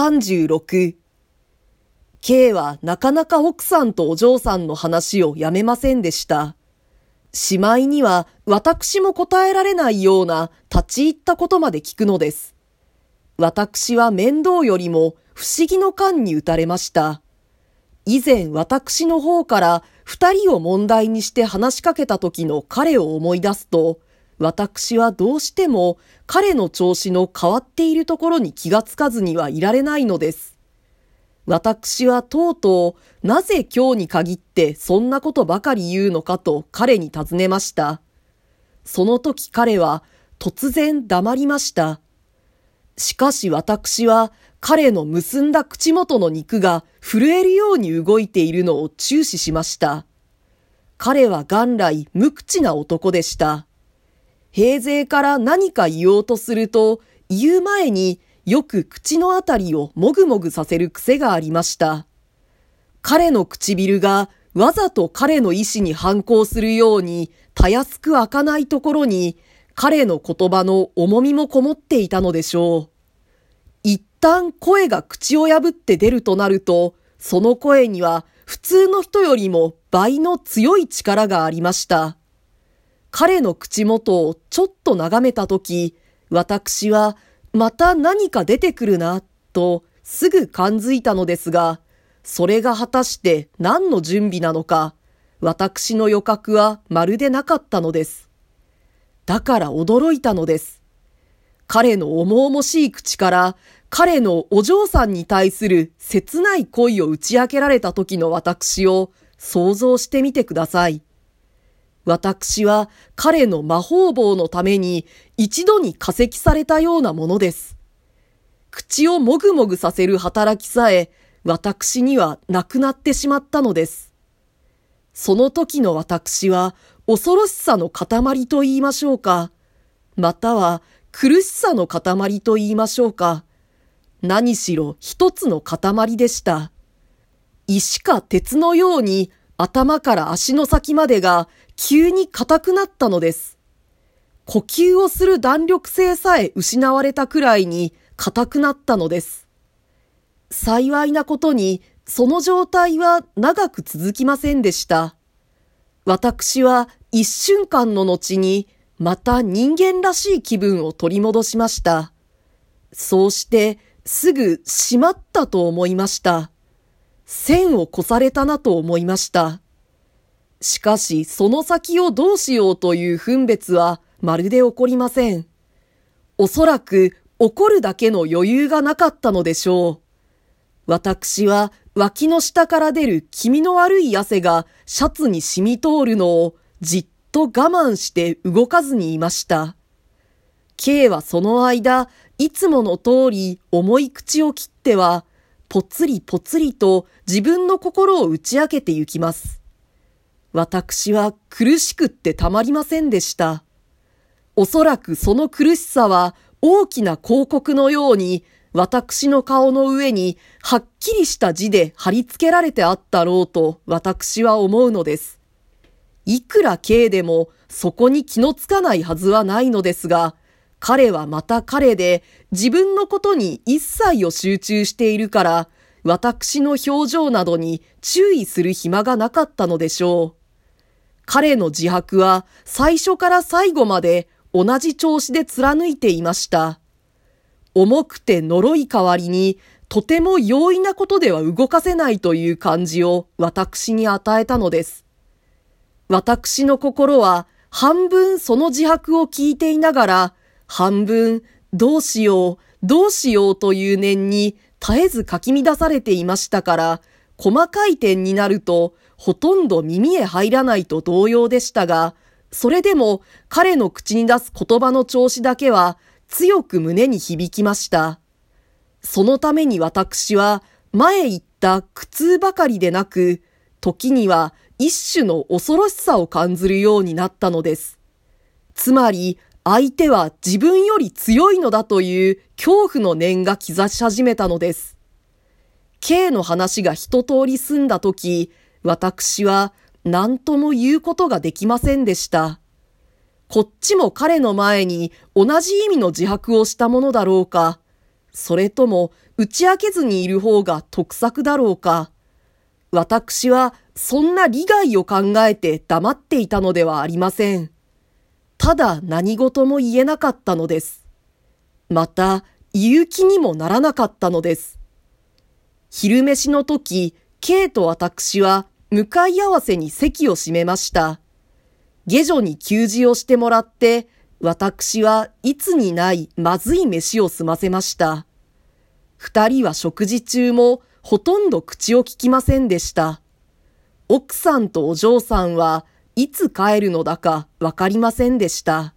36 K はなかなか奥さんとお嬢さんの話をやめませんでした。しまいには私も答えられないような立ち入ったことまで聞くのです。私は面倒よりも不思議の感に打たれました。以前私の方から二人を問題にして話しかけた時の彼を思い出すと、私はどうしても彼の調子の変わっているところに気がつかずにはいられないのです。私はとうとうなぜ今日に限ってそんなことばかり言うのかと彼に尋ねました。その時彼は突然黙りました。しかし私は彼の結んだ口元の肉が震えるように動いているのを注視しました。彼は元来無口な男でした。平勢から何か言おうとすると、言う前によく口のあたりをもぐもぐさせる癖がありました。彼の唇がわざと彼の意志に反抗するようにたやすく開かないところに彼の言葉の重みもこもっていたのでしょう。一旦声が口を破って出るとなると、その声には普通の人よりも倍の強い力がありました。彼の口元をちょっと眺めたとき、私はまた何か出てくるな、とすぐ感づいたのですが、それが果たして何の準備なのか、私の予覚はまるでなかったのです。だから驚いたのです。彼の重々しい口から彼のお嬢さんに対する切ない恋を打ち明けられた時の私を想像してみてください。私は彼の魔法棒のために一度に化石されたようなものです。口をもぐもぐさせる働きさえ私にはなくなってしまったのです。その時の私は恐ろしさの塊と言いましょうか、または苦しさの塊と言いましょうか、何しろ一つの塊でした。石か鉄のように頭から足の先までが急に硬くなったのです。呼吸をする弾力性さえ失われたくらいに硬くなったのです。幸いなことに、その状態は長く続きませんでした。私は一瞬間の後に、また人間らしい気分を取り戻しました。そうして、すぐしまったと思いました。線を越されたなと思いました。しかし、その先をどうしようという分別はまるで起こりません。おそらく怒るだけの余裕がなかったのでしょう。私は脇の下から出る気味の悪い汗がシャツに染み通るのをじっと我慢して動かずにいました。K はその間、いつもの通り重い口を切っては、ぽつりぽつりと自分の心を打ち明けてゆきます。私は苦しくってたまりませんでした。おそらくその苦しさは大きな広告のように私の顔の上にはっきりした字で貼り付けられてあったろうと私は思うのです。いくら刑でもそこに気のつかないはずはないのですが、彼はまた彼で自分のことに一切を集中しているから、私の表情などに注意する暇がなかったのでしょう。彼の自白は最初から最後まで同じ調子で貫いていました。重くて呪い代わりにとても容易なことでは動かせないという感じを私に与えたのです。私の心は半分その自白を聞いていながら、半分どうしよう、どうしようという念に絶えずかき乱されていましたから、細かい点になるとほとんど耳へ入らないと同様でしたが、それでも彼の口に出す言葉の調子だけは強く胸に響きました。そのために私は前言った苦痛ばかりでなく、時には一種の恐ろしさを感じるようになったのです。つまり、相手は自分より強いのだという恐怖の念が兆し始めたのです。K の話が一通り済んだ時、私は何とも言うことができませんでした。こっちも彼の前に同じ意味の自白をしたものだろうか。それとも打ち明けずにいる方が得策だろうか。私はそんな利害を考えて黙っていたのではありません。ただ何事も言えなかったのです。また、言う気にもならなかったのです。昼飯の時、K と私は向かい合わせに席を閉めました。下女に給仕をしてもらって、私はいつにないまずい飯を済ませました。二人は食事中もほとんど口を聞きませんでした。奥さんとお嬢さんはいつ帰るのだかわかりませんでした。